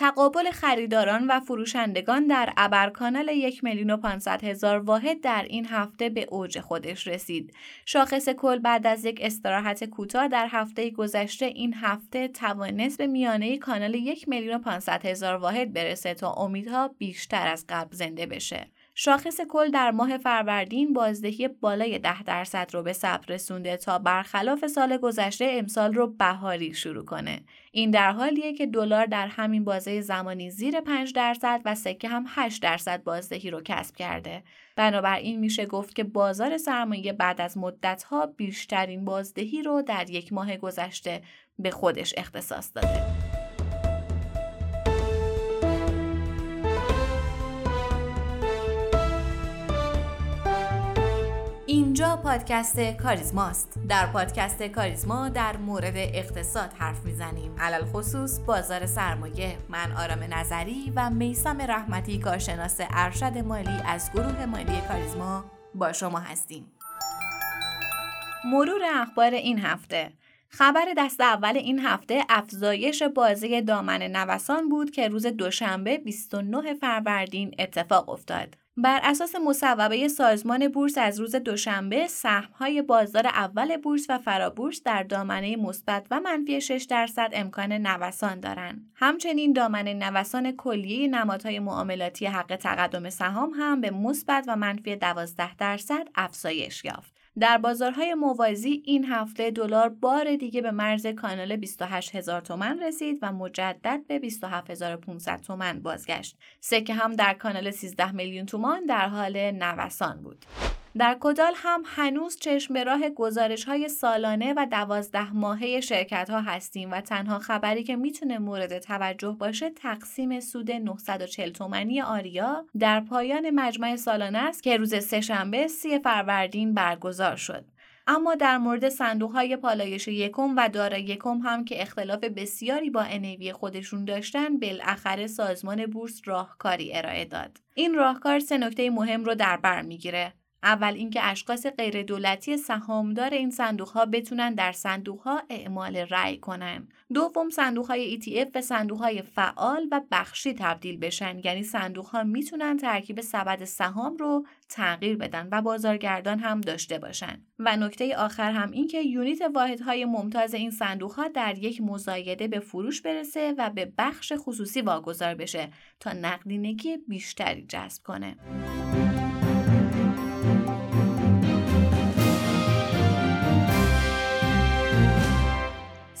تقابل خریداران و فروشندگان در ابرکانال یک میلیون و هزار واحد در این هفته به اوج خودش رسید. شاخص کل بعد از یک استراحت کوتاه در هفته گذشته این هفته توانست به میانه کانال یک میلیون و هزار واحد برسه تا امیدها بیشتر از قبل زنده بشه. شاخص کل در ماه فروردین بازدهی بالای 10 درصد رو به ثبت رسونده تا برخلاف سال گذشته امسال رو بهاری شروع کنه. این در حالیه که دلار در همین بازه زمانی زیر 5 درصد و سکه هم 8 درصد بازدهی رو کسب کرده. بنابراین میشه گفت که بازار سرمایه بعد از مدتها بیشترین بازدهی رو در یک ماه گذشته به خودش اختصاص داده. پادکست کاریزماست در پادکست کاریزما در مورد اقتصاد حرف می‌زنیم. علل خصوص بازار سرمایه. من آرام نظری و میسم رحمتی کارشناس ارشد مالی از گروه مالی کاریزما با شما هستیم. مرور اخبار این هفته. خبر دست اول این هفته افزایش بازه دامن نوسان بود که روز دوشنبه 29 فروردین اتفاق افتاد. بر اساس مصوبه سازمان بورس از روز دوشنبه سهم‌های بازار اول بورس و فرابورس در دامنه مثبت و منفی 6 درصد امکان نوسان دارند. همچنین دامنه نوسان کلیه نمادهای معاملاتی حق تقدم سهام هم به مثبت و منفی 12 درصد افزایش یافت. در بازارهای موازی این هفته دلار بار دیگه به مرز کانال 28 هزار تومن رسید و مجدد به 27500 تومن بازگشت. سکه هم در کانال 13 میلیون تومان در حال نوسان بود. در کدال هم هنوز چشم به راه گزارش های سالانه و دوازده ماهه شرکت ها هستیم و تنها خبری که می‌تونه مورد توجه باشه تقسیم سود 940 تومنی آریا در پایان مجمع سالانه است که روز سهشنبه سی فروردین برگزار شد. اما در مورد صندوق های پالایش یکم و دارا یکم هم که اختلاف بسیاری با انوی خودشون داشتن بالاخره سازمان بورس راهکاری ارائه داد. این راهکار سه نکته مهم رو در بر می‌گیره. اول اینکه اشخاص غیر دولتی سهامدار این صندوق ها بتونن در صندوق ها اعمال رأی کنن. دوم صندوق های ETF به صندوق های فعال و بخشی تبدیل بشن یعنی صندوق ها می‌تونن ترکیب سبد سهام رو تغییر بدن و بازارگردان هم داشته باشن. و نکته آخر هم این که یونیت واحدهای ممتاز این صندوق ها در یک مزایده به فروش برسه و به بخش خصوصی واگذار بشه تا نقدینگی بیشتری جذب کنه.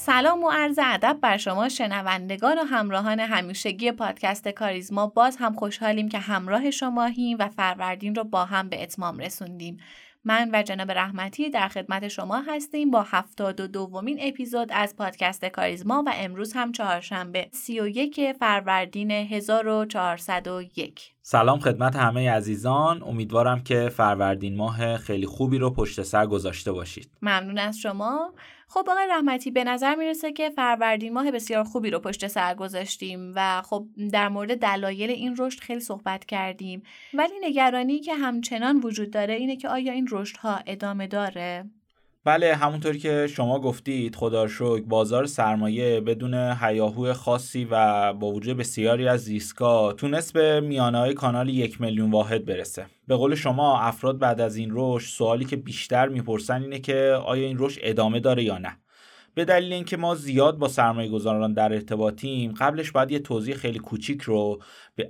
سلام و عرض ادب بر شما شنوندگان و همراهان همیشگی پادکست کاریزما. باز هم خوشحالیم که همراه شماهیم و فروردین رو با هم به اتمام رسوندیم. من و جناب رحمتی در خدمت شما هستیم با هفتاد و دومین اپیزود از پادکست کاریزما و امروز هم چهارشنبه 31 فروردین 1401 سلام خدمت همه عزیزان. امیدوارم که فروردین ماه خیلی خوبی رو پشت سر گذاشته باشید. ممنون از شما. خب آقای رحمتی به نظر می‌رسه که فروردین ماه بسیار خوبی رو پشت سر گذاشتیم و خب در مورد دلایل این رشد خیلی صحبت کردیم. ولی نگرانی که همچنان وجود داره اینه که آیا این رشدها ادامه داره؟ بله همونطوری که شما گفتید خدا شکر بازار سرمایه بدون هیاهو خاصی و با وجود بسیاری از ریسکا تونست به میانه های کانال یک میلیون واحد برسه. به قول شما افراد بعد از این رشد سوالی که بیشتر می‌پرسن اینه که آیا این رشد ادامه داره یا نه؟ به دلیل اینکه ما زیاد با سرمایه گذاران در ارتباطیم قبلش باید یه توضیح خیلی کوچیک رو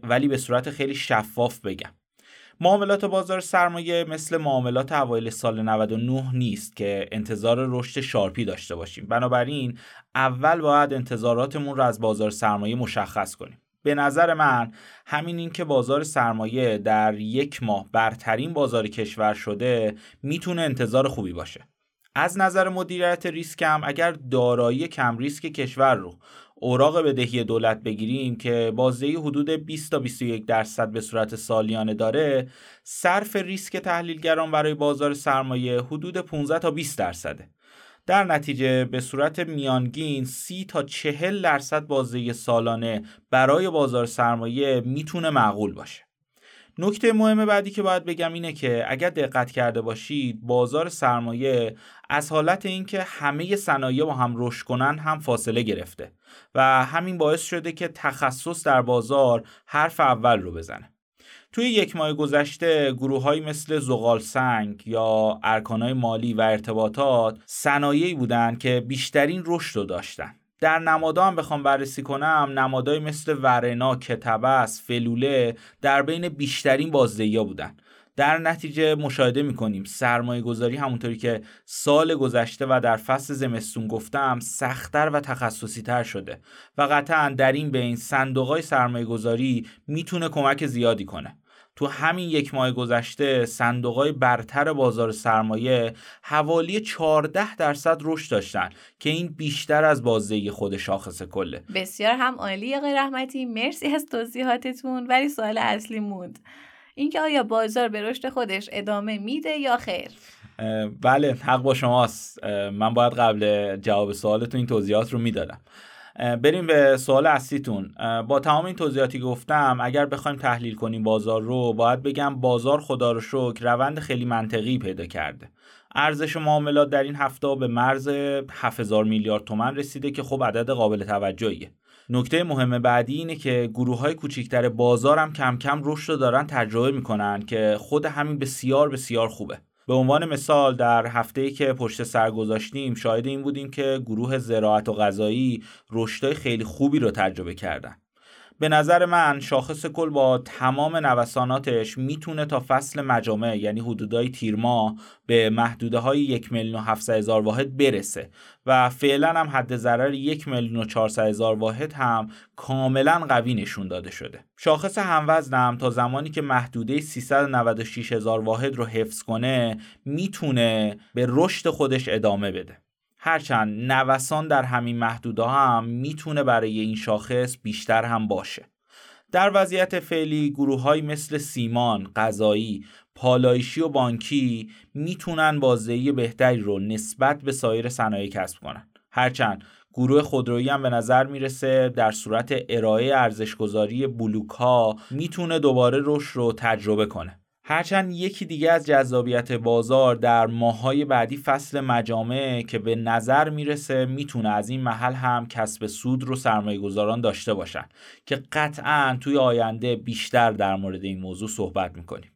ولی به صورت خیلی شفاف بگم. معاملات بازار سرمایه مثل معاملات اوایل سال 99 نیست که انتظار رشد شارپی داشته باشیم. بنابراین اول باید انتظاراتمون رو از بازار سرمایه مشخص کنیم. به نظر من همین این که بازار سرمایه در یک ماه برترین بازار کشور شده می‌تونه انتظار خوبی باشه. از نظر مدیریت ریسک هم اگر دارایی کم ریسک کشور رو اوراق بدهی دولت بگیریم که بازدهی حدود 20 تا 21 درصد به صورت سالیانه داره صرف ریسک تحلیلگران برای بازار سرمایه حدود 15 تا 20 درصده. در نتیجه به صورت میانگین 30 تا 40 درصد بازدهی سالانه برای بازار سرمایه می‌تونه معقول باشه. نکته مهم بعدی که باید بگم اینه که اگر دقت کرده باشید بازار سرمایه از حالت اینکه همه صنایع با هم رشد کنن هم فاصله گرفته و همین باعث شده که تخصص در بازار حرف اول رو بزنه. توی یک ماه گذشته گروه مثل زغال سنگ یا ارکانهای مالی و ارتباطات صنایعی بودند که بیشترین رشد رو داشتن. در نمادا هم بخوام بررسی کنم نمادهای مثل ورنا، کتبس، فلوله در بین بیشترین بازدهی ها بودن. در نتیجه مشاهده می‌کنیم. سرمایه گذاری همونطوری که سال گذشته و در فصل زمستون گفتم سختتر و تخصصی تر شده و قطعا در این بین صندوق های سرمایه گذاری می‌تونه کمک زیادی کنه. تو همین یک ماه گذشته های برتر بازار سرمایه حوالی 14 درصد رشد داشتن که این بیشتر از بازدهی خود شاخص کله. بسیار هم عالی آقای رحمتی. مرسی از توضیحاتتون. ولی سوال اصلی موند. اینکه آیا بازار به رشد خودش ادامه میده یا خیر؟ بله حق با شماست. من باید قبل جواب سوالتون این توضیحات رو می‌دادم. بریم به سوال اصلیتون. با تمام این توضیحاتی گفتم اگر بخوایم تحلیل کنیم بازار رو باید بگم بازار خدا رو شکر روند خیلی منطقی پیدا کرده. ارزش معاملات در این هفته به مرز 7000 میلیارد تومن رسیده که خب عدد قابل توجهیه. نکته مهم بعدی اینه که گروه های کوچیکتر بازار هم کم کم رشد رو دارن تجربه می‌کنن که خود همین بسیار بسیار خوبه. به عنوان مثال در هفته که پشت سر گذاشتیم شاهد این بودیم که گروه زراعت و غذایی رشدهای خیلی خوبی رو تجربه کردن. به نظر من شاخص کل با تمام نوساناتش می‌تونه تا فصل مجامع یعنی حدودای تیرما به محدوده های یک میلیون و هزار واحد برسه. و فعلا هم حد ضرر یک میلیون و هزار واحد هم کاملا قوی نشون داده شده. شاخص هموزنم تا زمانی که محدوده 396 هزار واحد رو حفظ کنه می‌تونه به رشد خودش ادامه بده. هرچند نوسان در همین محدوده هم می‌تونه برای این شاخص بیشتر هم باشه در وضعیت فعلی گروه های مثل سیمان، غذایی، پالایشی و بانکی می‌تونن بازدهی بهتری رو نسبت به سایر صنایع کسب کنن. هرچند گروه خودرویی هم به نظر می‌رسه در صورت ارائه ارزشگذاری بلوک ها می‌تونه دوباره رشد رو تجربه کنه. هرچند یکی دیگه از جذابیت بازار در ماهای بعدی فصل مجامع که به نظر می‌رسه می‌تونه از این محل هم کسب سود رو سرمایه گذاران داشته باشن که قطعا توی آینده بیشتر در مورد این موضوع صحبت می‌کنیم.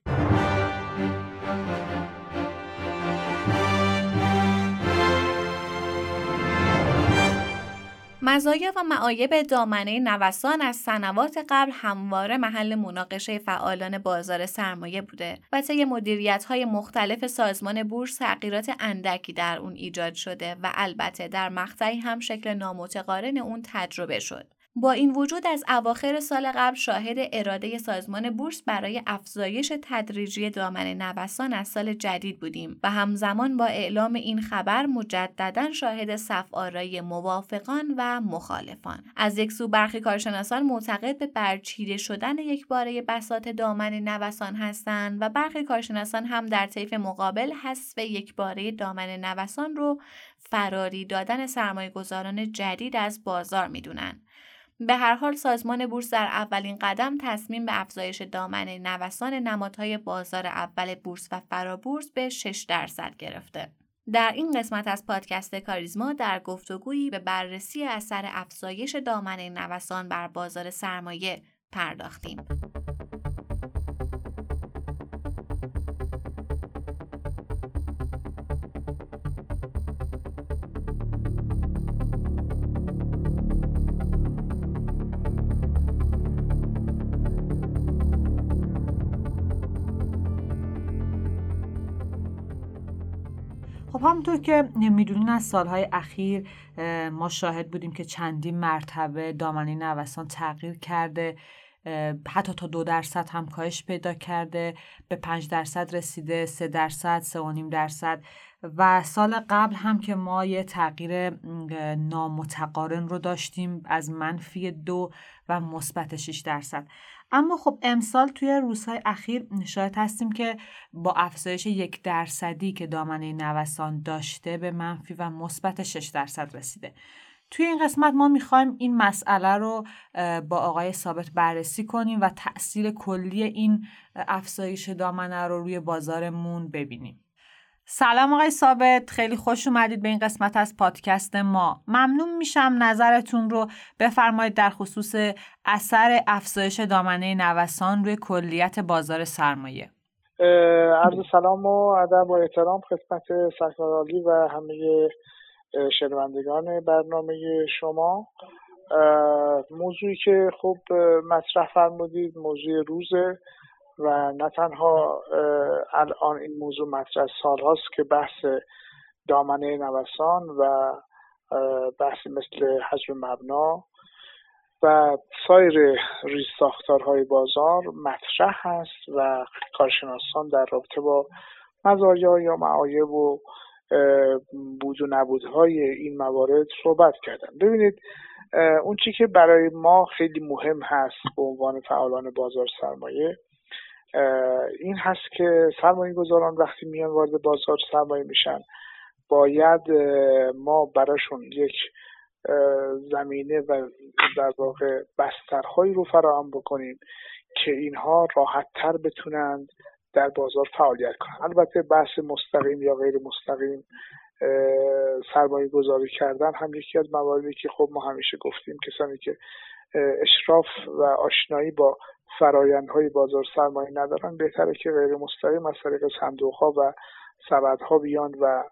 مزایا و معایب دامنه نوسان از سنوات قبل همواره محل مناقشه فعالان بازار سرمایه بوده و طی مدیریت های مختلف سازمان بورس تغییرات اندکی در اون ایجاد شده و البته در مقطعی هم شکل نامتقارن اون تجربه شد. با این وجود از اواخر سال قبل شاهد اراده سازمان بورس برای افزایش تدریجی دامن نوسان از سال جدید بودیم و همزمان با اعلام این خبر مجددا شاهد صف آرای موافقان و مخالفان از یک سو برخی کارشناسان معتقد به برچیده شدن یک باره بسات دامن نوسان هستند و برخی کارشناسان هم در طیف مقابل حذف یک باره دامن نوسان رو فراری دادن سرمایه گذاران جدید از بازار می‌دونن. به هر حال سازمان بورس در اولین قدم تصمیم به افزایش دامن نوسان نمادهای بازار اول بورس و فرابورس به 6 درصد گرفته. در این قسمت از پادکست کاریزما در گفتگویی به بررسی اثر افزایش دامن نوسان بر بازار سرمایه پرداختیم. همونطور که می‌دونین از سالهای اخیر ما شاهد بودیم که چندین مرتبه دامنه نوسان تغییر کرده حتی تا دو درصد هم کاهش پیدا کرده به پنج درصد رسیده سه درصد سه و نیم درصد. و سال قبل هم که ما یه تغییر نامتقارن رو داشتیم از منفی دو و مثبت 6 درصد. اما خب امسال توی روزهای اخیر شاید هستیم که با افزایش یک درصدی که دامنه نوسان داشته به منفی و مثبت 6 درصد رسیده توی این قسمت ما می‌خوایم این مسئله رو با آقای ثابت بررسی کنیم و تاثیر کلی این افزایش دامنه رو روی بازارمون ببینیم. سلام آقای ثابت. خیلی خوش اومدید به این قسمت از پادکست ما. ممنون میشم نظرتون رو بفرمایید در خصوص اثر افزایش دامنه نوسان روی کلیت بازار سرمایه. عرض سلام و ادب و احترام خدمت سرکار و همه شنوندگان برنامه شما. موضوعی که خب مطرح فرمودید موضوع روزه. و نه تنها الان این موضوع مطرح سال هاست که بحث دامنه نوسان و بحثی مثل حجم مبنا و سایر ریز ساختارهای بازار مطرح هست و کارشناسان در رابطه با مزایا یا معایب و بود و نبودهای این موارد صحبت کردن. ببینید اون چی که برای ما خیلی مهم هست به عنوان فعالان بازار سرمایه این هست که سرمایه گذاران وقتی میان وارد بازار سرمایه میشن باید ما براشون یک زمینه و در واقع بسترهایی رو فراهم بکنیم که اینها راحت تر بتونند در بازار فعالیت کنند البته بحث مستقیم یا غیر مستقیم سرمایه گذاری کردن هم یکی از مواردی که خب ما همیشه گفتیم کسانی که اشراف و آشنایی با فرایندهای بازار سرمایه ندارن. بهتره که غیر مستقیم از طریق صندوق ها و سبدها بیان و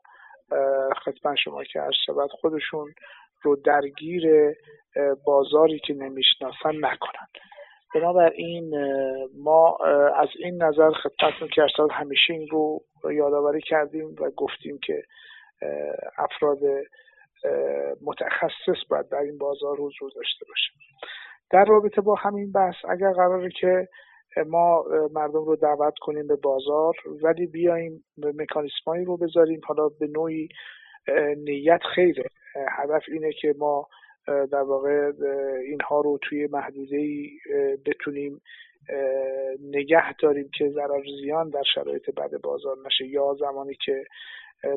خدمت شما که از شود خودشون رو درگیر بازاری که نمی‌شناسن نکنن. بنابراین ما از این نظر خدمتتون که ارشاد همیشه این رو یادآوری کردیم و گفتیم که افراد متخصص باید در این بازار حضور داشته باشه در رابطه با همین بحث اگر قراره که ما مردم رو دعوت کنیم به بازار ولی بیایم مکانیسمایی رو بذاریم حالا به نوعی نیت خیره هدف اینه که ما در واقع اینها رو توی محدوده ای بتونیم نگه داریم که ضرر زیان در شرایط بد بازار نشه یا زمانی که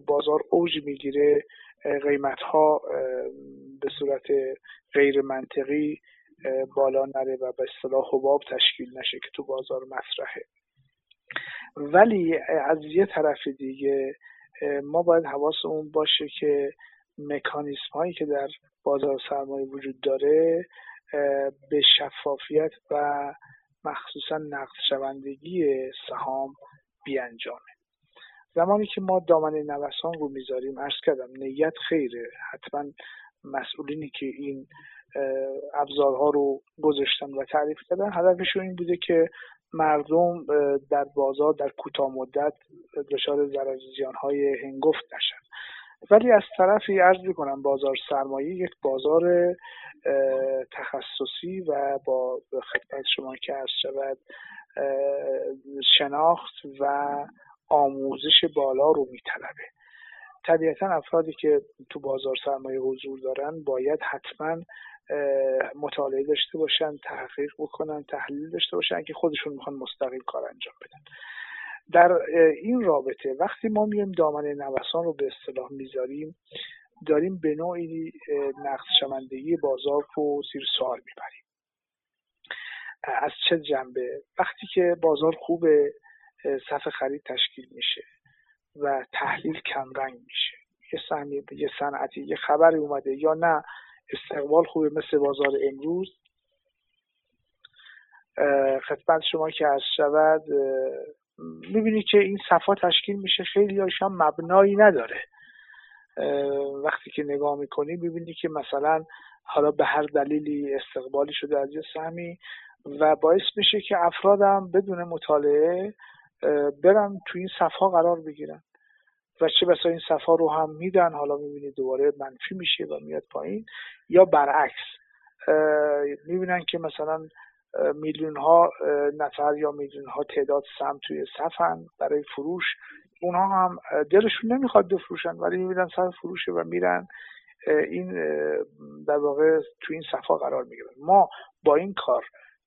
بازار اوج می‌گیره قیمت ها به صورت غیر منطقی بالا نره و به اصطلاح حباب تشکیل نشه که تو بازار مطرحه. ولی از یه طرف دیگه ما باید حواسمون باشه که مکانیسم هایی که در بازار سرمایه وجود داره به شفافیت و مخصوصا نقد شوندگی سهام بیانجامه. زمانی که ما دامنه نوسان رو می‌ذاریم ارز کردم نیت خیره. حتما مسئولینی که این ابزارها رو گذاشتن و تعریف کردن هدفشون این بوده که مردم در بازار در کوتاه مدت دچار ضرر زیان های هنگفت نشن. ولی از طرفی عرض کنم بازار سرمایه یک بازار تخصصی و با خدمت شما که از شود شناخت و آموزش بالا رو میطلبه. طبیعتا افرادی که تو بازار سرمایه حضور دارن باید حتما مطالعه داشته باشن تحقیق بکنن تحلیل داشته باشن که خودشون می‌خوان مستقیم کار انجام بدن. در این رابطه وقتی ما میایم دامنه نوسان رو به اصطلاح می‌ذاریم داریم به نوعی نقص شوندگی بازار رو زیر سوال می‌بریم. از چه جنبه؟ وقتی که بازار خوب صف خرید تشکیل میشه. و تحلیل کمرنگ میشه. یه سهمی یه صنعتی یه خبری اومده یا نه استقبال خوبه مثل بازار امروز. خدمت شما که از شود می‌بینید که این صفا تشکیل میشه. خیلی هاشم مبنایی نداره. وقتی که نگاه می‌کنی می‌بینی که مثلا حالا به هر دلیلی استقبالی شده از یه سهمی و باعث میشه که افرادم بدون مطالعه برن تو این صفها قرار بگیرن. و چه بسا این صفها رو هم میدن حالا می‌بینید دوباره منفی میشه و میاد پایین یا برعکس می‌بینن که مثلا میلیون ها نفر یا میلیون ها تعداد سم توی صفن برای فروش. اونها هم دلشون نمی‌خواد بفروشن ولی می‌بینن صف فروشه و میرن این در واقع تو این صفها قرار می‌گیرن. ما با این کار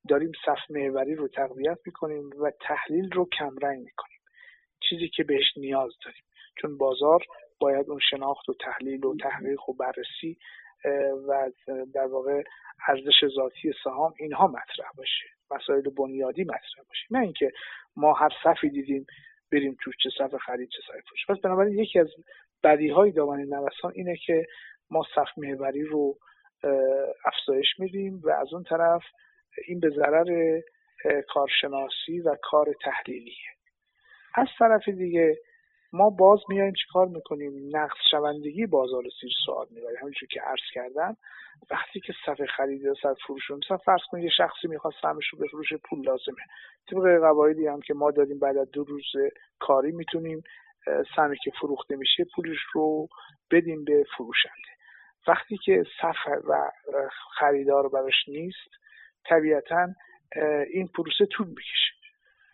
داریم صف محوری رو تقویت می‌کنیم و تحلیل رو کمرنگ می‌کنیم. چیزی که بهش نیاز داریم. چون بازار باید اون شناخت و تحلیل و تحقیق و بررسی و در واقع ارزش ذاتی سهام اینها مطرح باشه مسائل بنیادی مطرح باشه. نه اینکه ما هر صفی دیدیم بریم تو چه صف خرید چه صف فروش. پس بنابراین یکی از بدی های دامنه نوسان اینه که ما سخت محوری رو افزایش میدیم و از اون طرف این به ضرر کارشناسی و کار تحلیلیه. از طرف دیگه ما باز میایم چیکار می‌کنیم؟ نقص شوندگی بازار رو زیر سوال می‌بریم. همینجور که عرض کردم وقتی که صفحه خرید یا صفحه فروش مثلا فرض کنید یه شخصی می‌خواد سهمش رو بفروشه پول لازمه. طبق قواعدی هم که ما داریم بعد از دو روز کاری می‌تونیم سهمی که فروخته میشه پولش رو بدیم به فروشنده. وقتی که صفحه و خریدار براش نیست طبیعتا این پروسه طول می‌کشه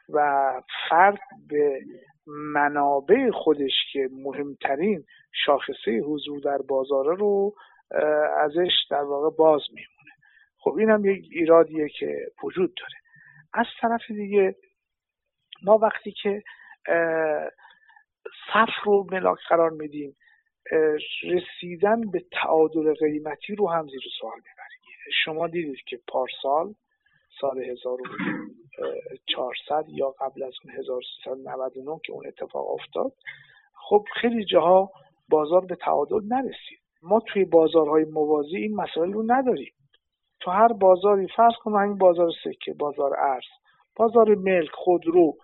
و فرد به منابع خودش که مهمترین شاخصه حضور در بازاره رو ازش در واقع باز میمونه. خب این هم یک ایرادیه که وجود داره. از طرف دیگه ما وقتی که صف رو ملاک قرار میدیم رسیدن به تعادل قیمتی رو هم زیر سوال می‌بریم. شما دیدید که پارسال سال 1400 یا قبل از اون 1399 که اون اتفاق افتاد خب خیلی جاها بازار به تعادل نرسید. ما توی بازارهای موازی این مسائل رو نداریم. تو هر بازاری فرض کنم همین بازار سکه بازار ارز بازار ملک خودرو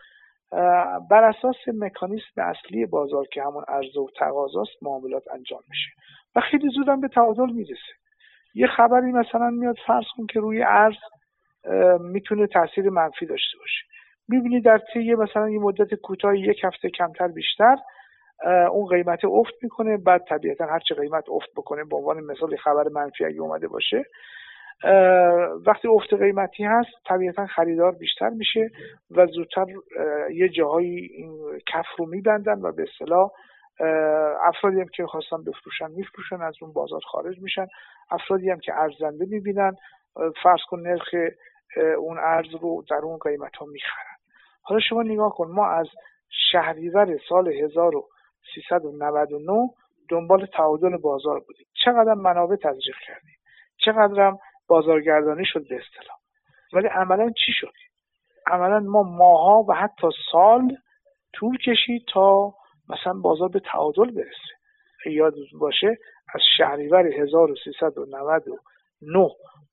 بر اساس مکانیسم اصلی بازار که همون عرضه و تقاضاست معاملات انجام میشه و خیلی زودم به تعادل می‌رسه. یه خبری مثلا میاد فرض کن که روی ارز می‌تونه تاثیر منفی داشته باشه. می‌بینی در طی مثلا یه مدت کوتاه یک هفته کمتر بیشتر اون قیمت افت می‌کنه. بعد طبیعتا هرچه قیمت افت بکنه به عنوان مثال خبر منفی اگه اومده باشه وقتی افت قیمتی هست طبیعتا خریدار بیشتر میشه و زودتر یه جاهایی کف رو میبندن و به اصطلاح افرادی هم که خواستن بفروشن میفروشن از اون بازار خارج میشن. افرادی هم که ارزنده می‌بینن. فرض کن نرخ اون ارز رو در اون قیمت ها می‌خرن. حالا شما نگاه کن ما از شهریور سال 1399 دنبال تعادل بازار بودیم. چقدر منابع تزریق کردیم. چقدر بازارگردانی شد به اصطلاح. ولی عملا چی شد؟ عملا ما ماها و حتی سال طول کشید تا مثلا بازار به تعادل برسه. یاد باشه از شهریور 1399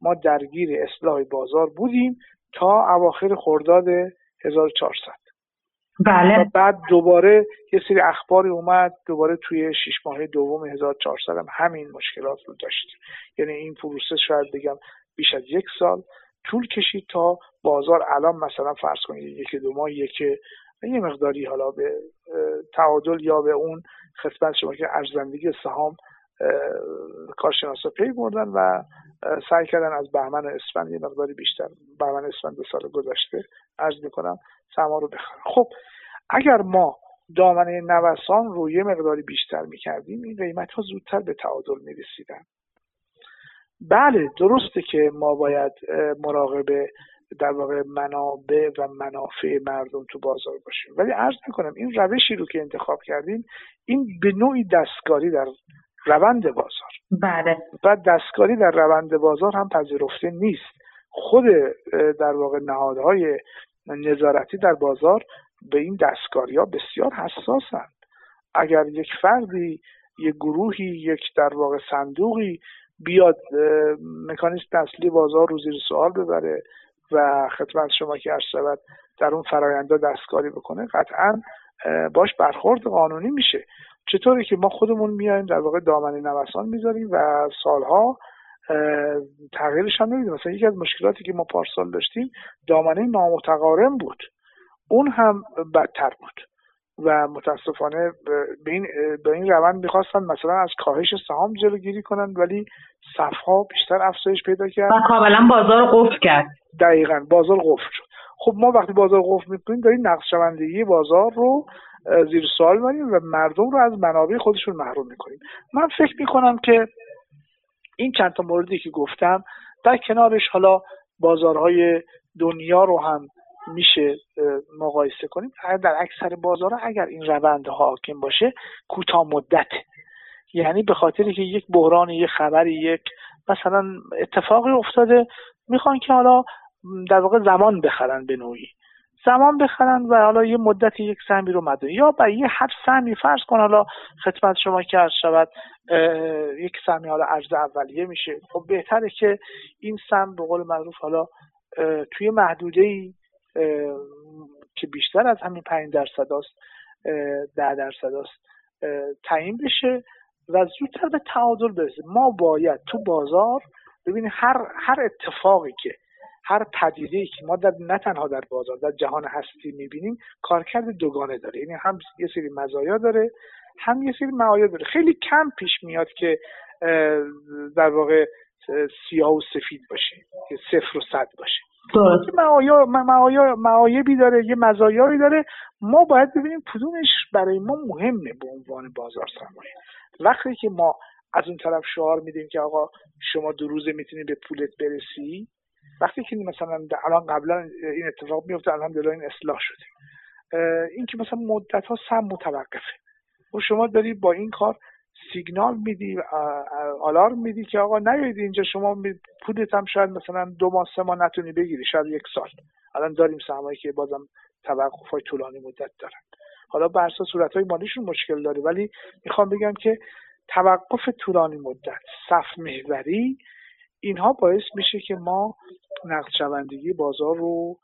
ما درگیر اصلاح بازار بودیم تا اواخر خرداد 1400 بله. بعد دوباره یه سری اخباری اومد دوباره توی شش ماه دوم 1400 هم همین مشکلات رو داشتیم یعنی این پروسه شاید بگم بیش از یک سال طول کشید تا بازار الان مثلا فرض کنید یک دو ماه یک یه مقداری حالا به تعادل یا به اون خدمت شما که ارزندگی سهام کارشناسا پی بردن و سعی کردن از بهمن اسفند یه مقداری بیشتر بهمن اسفند سال گذشته ارز می‌کنم سما رو بخرن. خب اگر ما دامنه نوسان رو یه مقداری بیشتر می‌کردیم این قیمت ها زودتر به تعادل می‌رسیدن. بله درسته که ما باید مراقب در واقع منابع و منافع مردم تو بازار باشیم. ولی عرض می‌کنم این روشی رو که انتخاب کردیم این به نوعی دستکاری در روند بازار. بله. و دستکاری در روند بازار هم پذیرفته نیست. خود در واقع نهادهای نظارتی در بازار به این دستکاری ها بسیار حساسند اگر یک فردی یک گروهی یک در واقع صندوقی بیاد مکانیزم اصلی بازار رو زیر سوال ببره و خدمت شما که شود در اون فراینده دستکاری بکنه قطعا باش برخورد قانونی میشه. چطوری که ما خودمون میایم در واقع دامنه نوسان می‌ذاریم و سالها تغییرش هم نمیدیم مثلا یکی از مشکلاتی که ما پارسال داشتیم دامنه نامتقارن بود. اون هم بدتر بود و متاسفانه به این, به این روند می‌خواستن مثلا از کاهش سهام جلوگیری کنن ولی صفها بیشتر افزایش پیدا کرد. و کاملا بازار قفل کرد. دقیقا بازار قفل شد. خب ما وقتی بازار قفل می‌کنیم داریم نقص شوندگی بازار رو زیر سوال می‌بریم و مردم رو از منابع خودشون محروم می‌کنیم. من فکر می‌کنم که این چند تا موردی که گفتم در کنارش حالا بازارهای دنیا رو هم میشه مقایسه کنیم. در اکثر بازارها اگر این روند حاکم باشه کوتاه مدت. یعنی به خاطری که یک بحران یک خبری یک مثلا اتفاقی افتاده می‌خوان که حالا در واقع زمان بخرن به نوعی. زمان بخرن و حالا یه مدت یک سهمی رو مده یا با یه حد سهمی فرض کن حالا خدمت شما که عرض شود یک سهمی حالا عرض اولیه میشه. خب بهتره که این سهم به قول معروف حالا توی محدوده ای که بیشتر از همین 5 درصد است 10 درصد است تعیین بشه و زودتر به تعادل برسه. ما باید تو بازار ببینید هر هر اتفاقی که هر پدیده که ما در نه تنها در بازار در جهان هستی می‌بینیم کارکرد دوگانه داره. یعنی هم یه سری مزایا داره هم یه سری معایا داره. خیلی کم پیش میاد که در واقع سیاه و سفید باشه که صفر و صد باشه. معایا معایا معایبی داره یه مزایایی داره. ما باید ببینیم کدومش برای ما مهمه به عنوان بازار سرمایه. وقتی که ما از اون طرف شعار میدیم که آقا شما دو روزه می‌تونی به پولت برسی وقتی که مثلا الان قبلا این اتفاق میفته الحمدلله این اصلاح شده. این که مثلا مدت ها سم متوقفه. و شما داری با این کار سیگنال میدی آلارم میدی که آقا نیایید اینجا شما پولت هم شاید مثلا دو ماه سه ماه نتونی بگیری شاید یک سال. الان داریم سرمایه که بازم توقف های طولانی مدت دارن. حالا بر اساس صورت های مالیشون مشکل داره ولی می‌خوام بگم که توقف طولانی مدت صف محوری اینها باعث میشه که ما نقد شوندگی بازار رو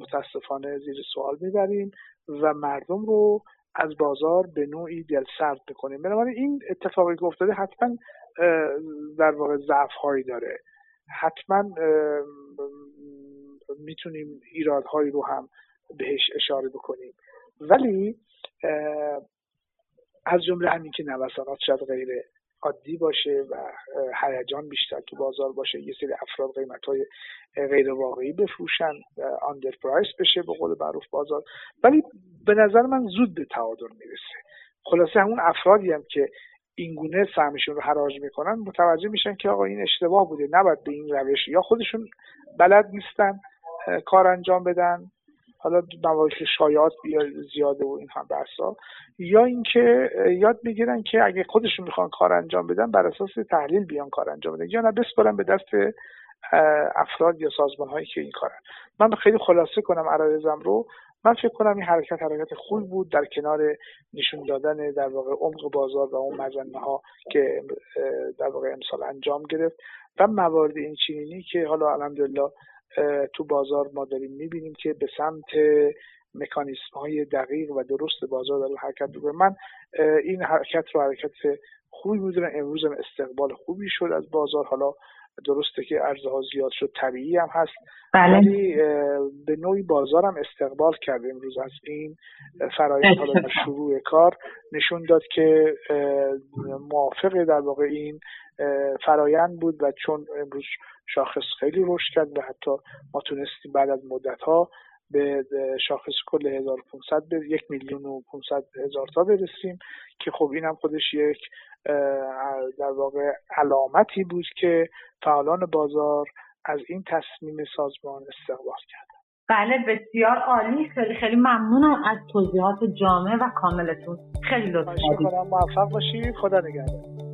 متاسفانه زیر سوال می‌بریم و مردم رو از بازار به نوعی دل سرد بکنیم بنابراین این اتفاقی که افتاده حتما در واقع ضعف هایی داره. حتما می‌تونیم ایرادهایی رو هم بهش اشاره بکنیم. ولی از جمله همین که نوسانات شاید غیر عادی باشه و هیجان بیشتر تو بازار باشه یه سری افراد قیمت های غیر واقعی بفروشن آندر پرایس بشه به قول معروف بازار. ولی به نظر من زود به تعادل می‌رسه. خلاصه همون افرادی هم که اینگونه سهمشون رو حراج می‌کنن متوجه میشن که آقا این اشتباه بوده نباید به این روش یا خودشون بلد نیستن کار انجام بدن. حالا مواقع شایعات زیاده و این هم بحثا یا اینکه یاد می‌گیرن که اگه خودشون می‌خوان کار انجام بدن بر اساس تحلیل بیان کار انجام بدن یا نه بسپارن به دست افراد یا سازمان هایی که این کارن. من خیلی خلاصه کنم عرایزم رو. من فکر کنم این حرکت حرکت خوب بود در کنار نشون دادن در واقع عمق بازار و اون مزنه ها که در واقع امسال انجام گرفت. و موارد این چینی که حالا الحمدلله تو بازار ما داریم می‌بینیم که به سمت مکانیسم های دقیق و درست بازار داره حرکت می‌کنه. من این حرکت رو حرکت خوبی بودن امروز هم استقبال خوبی شد از بازار. حالا درسته که ارزها زیاد شد طبیعی هم هست. بله. ولی به نوعی بازار هم استقبال کرد امروز از این فرایند. حالا در شروع کار نشون داد که موافق در واقع این فرایند بود و چون امروز شاخص خیلی رشد کرد و حتی ما تونستیم بعد از مدت ها به شاخص کل 1500 به یک میلیون و 500 هزار تا برسیم که خب این هم خودش یک در واقع علامتی بود که فعالان بازار از این تصمیم سازمان استقبال کرد بله بسیار عالی. خیلی خیلی ممنونم از توضیحات جامع و کاملتون. خیلی لطفا موفق باشید خدا نگهدار.